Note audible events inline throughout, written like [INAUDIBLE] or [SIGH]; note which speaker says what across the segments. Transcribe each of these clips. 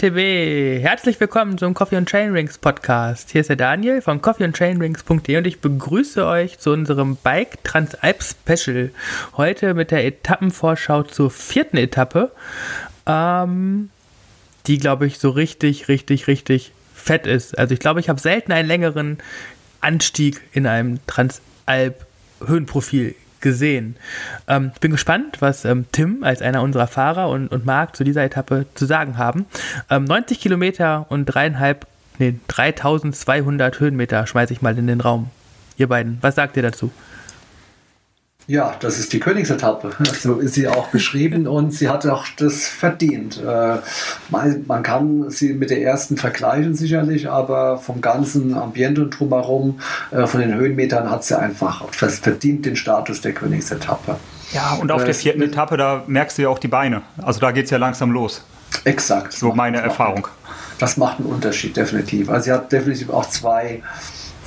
Speaker 1: MTB. Herzlich willkommen zum Coffee and Chainrings Podcast. Hier ist der Daniel von coffeeandchainrings.de und ich begrüße euch zu unserem Bike Transalp Special. Heute mit der Etappenvorschau zur vierten Etappe, ähm, die glaube ich so richtig, richtig, richtig fett ist. Also ich glaube, ich habe selten einen längeren Anstieg in einem Transalp Höhenprofil gesehen. Ähm, bin gespannt, was ähm, Tim als einer unserer Fahrer und, und Marc zu dieser Etappe zu sagen haben. Ähm, 90 Kilometer und dreieinhalb, nee, 3200 Höhenmeter schmeiße ich mal in den Raum. Ihr beiden, was sagt ihr dazu?
Speaker 2: Ja, das ist die Königsetappe. [LAUGHS] So ist sie auch beschrieben und sie hat auch das verdient. Äh, man, kann sie mit der ersten vergleichen sicherlich, aber vom ganzen Ambiente und drumherum, äh, von den Höhenmetern hat sie einfach verdient den Status der Königsetappe.
Speaker 3: Ja, und auf der äh, vierten Etappe, da merkst du ja auch die Beine. Also da geht es ja langsam los.
Speaker 2: Exakt.
Speaker 3: So meine Erfahrung.
Speaker 2: Das macht einen Unterschied, definitiv. Also sie hat definitiv auch zwei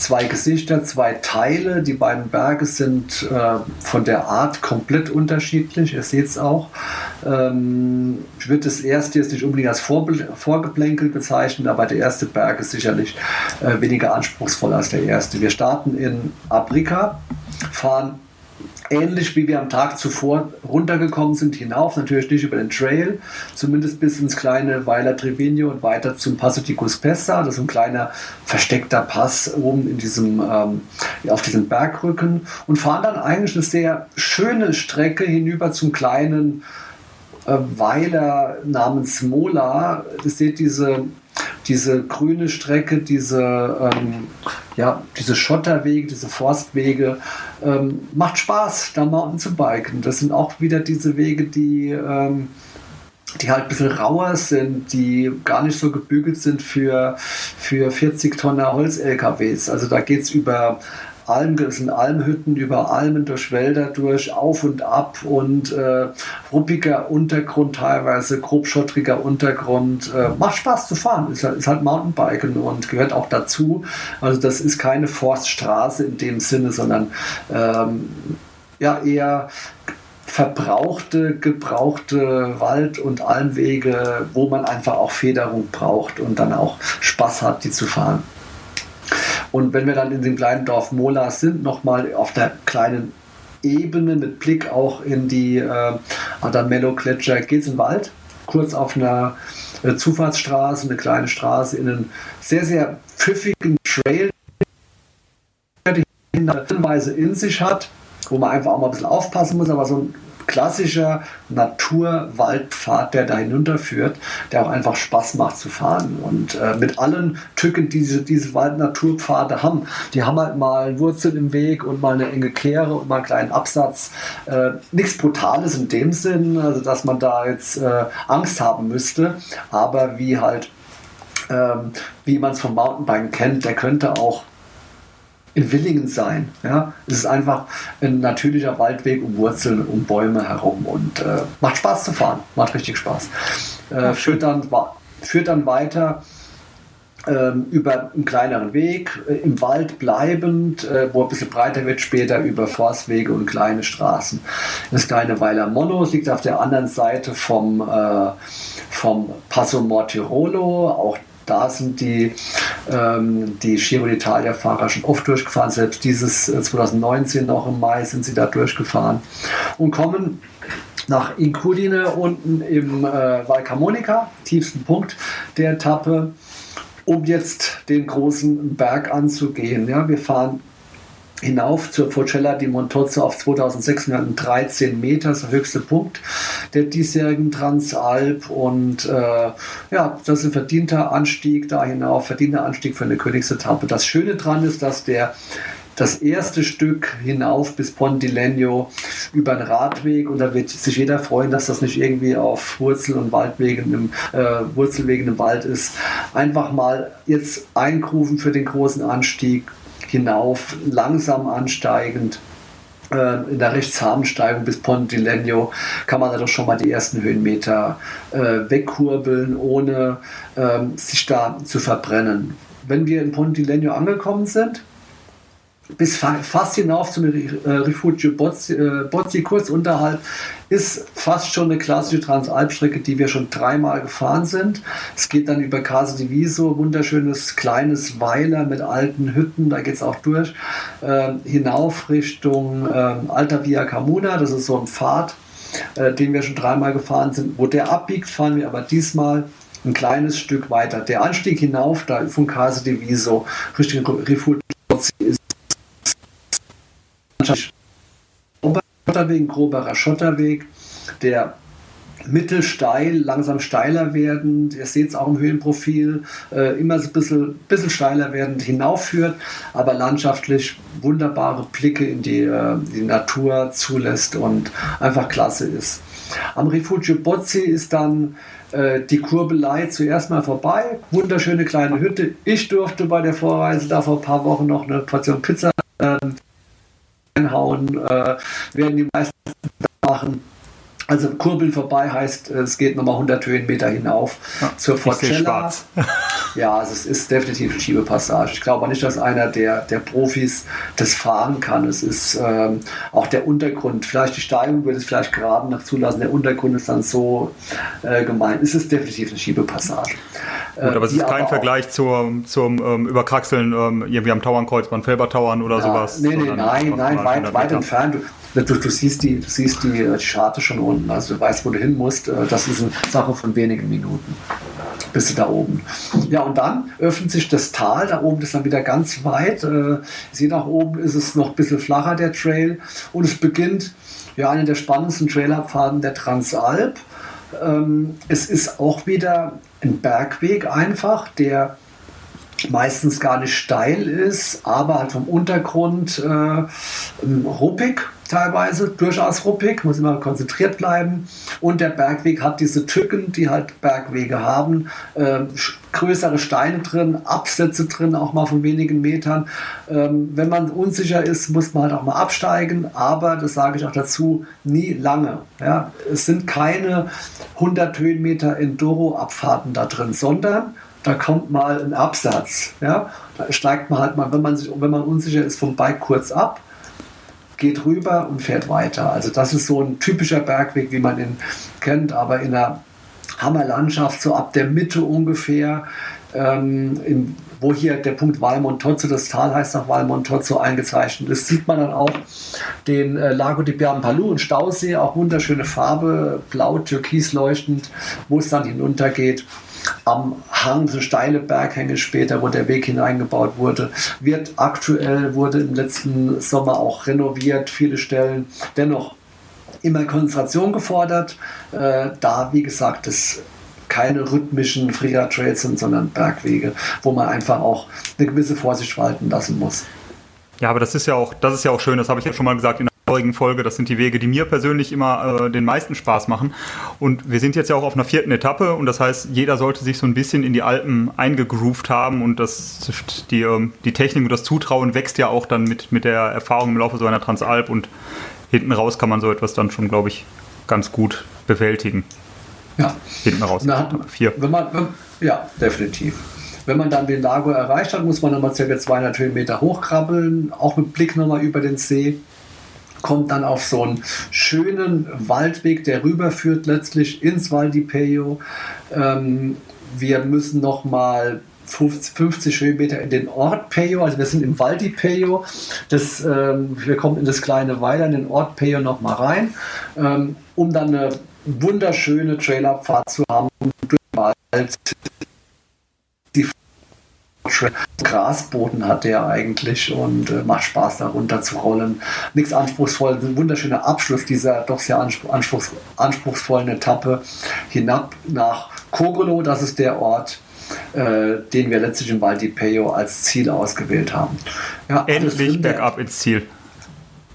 Speaker 2: zwei Gesichter, zwei Teile. Die beiden Berge sind äh, von der Art komplett unterschiedlich. Ihr seht es auch. Ähm, ich würde das erste jetzt nicht unbedingt als Vorgeplänkel bezeichnen, aber der erste Berg ist sicherlich äh, weniger anspruchsvoll als der erste. Wir starten in Abrika, fahren ähnlich wie wir am Tag zuvor runtergekommen sind, hinauf, natürlich nicht über den Trail, zumindest bis ins kleine Weiler Trevino und weiter zum Passo di Cuspessa, das ist ein kleiner versteckter Pass oben in diesem, ähm, auf diesem Bergrücken und fahren dann eigentlich eine sehr schöne Strecke hinüber zum kleinen äh, Weiler namens Mola. Ihr seht diese diese grüne Strecke, diese, ähm, ja, diese Schotterwege, diese Forstwege, ähm, macht Spaß, da Mountain zu biken. Das sind auch wieder diese Wege, die, ähm, die halt ein bisschen rauer sind, die gar nicht so gebügelt sind für, für 40 Tonner Holz-LKWs. Also da geht es über Alm, es sind Almhütten über Almen durch Wälder durch, auf und ab und äh, ruppiger Untergrund teilweise, grobschottriger Untergrund. Äh, macht Spaß zu fahren, ist, ist halt Mountainbiken und gehört auch dazu. Also das ist keine Forststraße in dem Sinne, sondern ähm, ja eher verbrauchte, gebrauchte Wald- und Almwege, wo man einfach auch Federung braucht und dann auch Spaß hat, die zu fahren. Und wenn wir dann in dem kleinen Dorf Mola sind, nochmal auf der kleinen Ebene mit Blick auch in die äh, Adamello-Gletscher, geht es in den Wald, kurz auf einer äh, Zufahrtsstraße, eine kleine Straße in einen sehr, sehr pfiffigen Trail, der die Hinweise in sich hat, wo man einfach auch mal ein bisschen aufpassen muss, aber so ein klassischer Naturwaldpfad, der da hinunterführt, der auch einfach Spaß macht zu fahren. Und äh, mit allen Tücken, die diese, diese Waldnaturpfade haben, die haben halt mal Wurzeln im Weg und mal eine enge Kehre und mal einen kleinen Absatz. Äh, nichts Brutales in dem Sinn, also dass man da jetzt äh, Angst haben müsste, aber wie halt ähm, wie man es vom Mountainbiken kennt, der könnte auch in Willingen sein. Ja? Es ist einfach ein natürlicher Waldweg um Wurzeln, um Bäume herum und äh, macht Spaß zu fahren, macht richtig Spaß. Äh, führt, dann, führt dann weiter ähm, über einen kleineren Weg, äh, im Wald bleibend, äh, wo ein bisschen breiter wird, später über Forstwege und kleine Straßen. Das kleine Weiler Mono liegt auf der anderen Seite vom, äh, vom Passo Mortirolo, auch da sind die, ähm, die Giro d'Italia-Fahrer schon oft durchgefahren. Selbst dieses 2019 äh, noch im Mai sind sie da durchgefahren und kommen nach Incudine unten im äh, Val Camonica, tiefsten Punkt der Etappe, um jetzt den großen Berg anzugehen. Ja, wir fahren hinauf zur Forcella di Montozzo auf 2613 Meter, das der höchste Punkt der diesjährigen Transalp. Und äh, ja, das ist ein verdienter Anstieg da hinauf, verdienter Anstieg für eine Königsetappe. Das Schöne daran ist, dass der das erste Stück hinauf bis Pontilegno über den Radweg und da wird sich jeder freuen, dass das nicht irgendwie auf Wurzel- und Waldwegen im, äh, Wurzelwegen im Wald ist. Einfach mal jetzt eingrufen für den großen Anstieg hinauf, langsam ansteigend äh, in der rechtszahmen Steigung bis Pontilegno kann man da doch schon mal die ersten Höhenmeter äh, wegkurbeln, ohne ähm, sich da zu verbrennen. Wenn wir in Pontilegno angekommen sind, bis fast hinauf zum äh, Rifugio Bozzi, äh, Bozzi, kurz unterhalb, ist fast schon eine klassische Transalpstrecke, die wir schon dreimal gefahren sind. Es geht dann über Casa di Viso, wunderschönes kleines Weiler mit alten Hütten, da geht es auch durch, äh, hinauf Richtung äh, Alta Via Camuna, das ist so ein Pfad, äh, den wir schon dreimal gefahren sind. Wo der abbiegt, fahren wir aber diesmal ein kleines Stück weiter. Der Anstieg hinauf, da von Casa di Viso Richtung Rifugio Bozzi ist Schotterweg, groberer Schotterweg, der mittelsteil, langsam steiler werdend, ihr seht es auch im Höhenprofil, äh, immer so ein bisschen, bisschen steiler werdend hinaufführt, aber landschaftlich wunderbare Blicke in die, äh, die Natur zulässt und einfach klasse ist. Am Rifugio Bozzi ist dann äh, die Kurbelei zuerst mal vorbei. Wunderschöne kleine Hütte. Ich durfte bei der Vorreise da vor ein paar Wochen noch eine Portion Pizza ähm, reinhauen, äh, werden die meisten machen. Also Kurbeln vorbei heißt, es geht nochmal 100 Höhenmeter hinauf ja, zur Forcella. [LAUGHS] ja, also es ist definitiv eine Schiebepassage. Ich glaube nicht, dass einer der, der Profis das fahren kann. Es ist ähm, auch der Untergrund. Vielleicht die Steigung würde es vielleicht gerade noch zulassen. Der Untergrund ist dann so äh, gemeint. Es ist definitiv eine Schiebepassage.
Speaker 3: Gut, aber es ist kein Vergleich zur, zum ähm, Überkraxeln ähm, irgendwie am Tauernkreuz, beim Felbertauern oder ja, sowas.
Speaker 2: Nee, nee, nein, nein, weit, weit entfernt. Du, du, siehst die, du siehst die, die Scharte schon unten, also du weißt, wo du hin musst. Äh, das ist eine Sache von wenigen Minuten. Bist du da oben. Ja, und dann öffnet sich das Tal. Da oben ist dann wieder ganz weit. Äh, Sie nach oben ist es noch ein bisschen flacher, der Trail. Und es beginnt ja eine der spannendsten Trailabfahrten der Transalp. Ähm, es ist auch wieder ein Bergweg einfach, der meistens gar nicht steil ist, aber halt vom Untergrund äh, ruppig teilweise, durchaus ruppig, muss immer konzentriert bleiben. Und der Bergweg hat diese Tücken, die halt Bergwege haben, äh, größere Steine drin, Absätze drin, auch mal von wenigen Metern. Ähm, wenn man unsicher ist, muss man halt auch mal absteigen, aber das sage ich auch dazu, nie lange. Ja? Es sind keine 100 Höhenmeter Enduro-Abfahrten da drin, sondern da kommt mal ein Absatz. Ja? Da steigt man halt mal, wenn man, sich, wenn man unsicher ist, vom Bike kurz ab geht rüber und fährt weiter. Also das ist so ein typischer Bergweg, wie man ihn kennt, aber in einer Hammerlandschaft, so ab der Mitte ungefähr, ähm, in, wo hier der Punkt Valmontozzo, das Tal heißt nach Valmontozzo eingezeichnet ist, sieht man dann auch den äh, Lago di Bianpalu, ein Stausee, auch wunderschöne Farbe, blau, türkis leuchtend, wo es dann hinuntergeht am Hang, so steile Berghänge später, wo der Weg hineingebaut wurde, wird aktuell, wurde im letzten Sommer auch renoviert, viele Stellen. Dennoch immer Konzentration gefordert, äh, da wie gesagt es keine rhythmischen Freer Trails sind, sondern Bergwege, wo man einfach auch eine gewisse Vorsicht walten lassen muss.
Speaker 3: Ja, aber das ist ja auch, das ist ja auch schön, das habe ich ja schon mal gesagt in vorigen Folge. Das sind die Wege, die mir persönlich immer äh, den meisten Spaß machen. Und wir sind jetzt ja auch auf einer vierten Etappe und das heißt, jeder sollte sich so ein bisschen in die Alpen eingegroovt haben und das, die, ähm, die Technik und das Zutrauen wächst ja auch dann mit, mit der Erfahrung im Laufe so einer Transalp und hinten raus kann man so etwas dann schon, glaube ich, ganz gut bewältigen.
Speaker 2: Ja.
Speaker 3: Hinten raus.
Speaker 2: Na, vier. Wenn man, wenn, ja, definitiv. Wenn man dann den Lago erreicht hat, muss man nochmal ca. 200 Höhenmeter hochkrabbeln, auch mit Blick nochmal über den See kommt dann auf so einen schönen Waldweg, der rüberführt letztlich ins Val di Peio. Ähm, wir müssen noch mal 50 Höhenmeter in den Ort Peyo, also wir sind im Val di Peio. Das, ähm, wir kommen in das kleine Weiler, in den Ort Peyo noch mal rein, ähm, um dann eine wunderschöne Trailerfahrt zu haben durch den Wald Grasboden hat der eigentlich und äh, macht Spaß, da runter zu rollen. Nichts anspruchsvoll, ein wunderschöner Abschluss dieser doch sehr anspruchs anspruchsvollen Etappe hinab nach Kogolo. Das ist der Ort, äh, den wir letztlich im Val di Peyo als Ziel ausgewählt haben.
Speaker 3: Ja, Endlich bergab ins Ziel.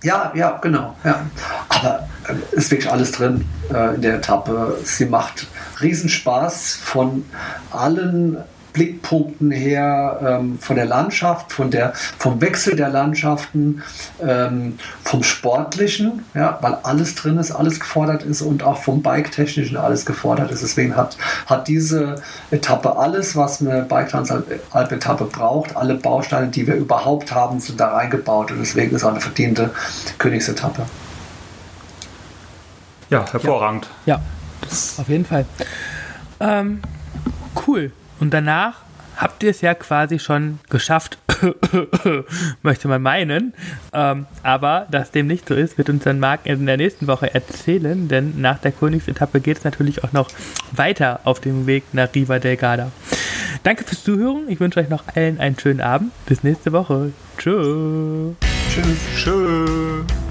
Speaker 2: Ja, ja, genau. Ja. Aber äh, ist wirklich alles drin äh, in der Etappe. Sie macht Riesenspaß von allen Blickpunkten her, ähm, von der Landschaft, von der, vom Wechsel der Landschaften, ähm, vom Sportlichen, ja, weil alles drin ist, alles gefordert ist und auch vom Bike-Technischen alles gefordert ist. Deswegen hat, hat diese Etappe alles, was eine Bike-Transalp-Etappe braucht. Alle Bausteine, die wir überhaupt haben, sind da reingebaut und deswegen ist auch eine verdiente Königsetappe.
Speaker 3: Ja, hervorragend.
Speaker 1: Ja, ja auf jeden Fall. Ähm, cool. Und danach habt ihr es ja quasi schon geschafft, [COUGHS] möchte man meinen. Ähm, aber dass dem nicht so ist, wird uns dann Marc in der nächsten Woche erzählen, denn nach der Königsetappe geht es natürlich auch noch weiter auf dem Weg nach Riva del Garda. Danke fürs Zuhören. Ich wünsche euch noch allen einen schönen Abend. Bis nächste Woche. Tschüss.
Speaker 3: Tschüss. Tschüss.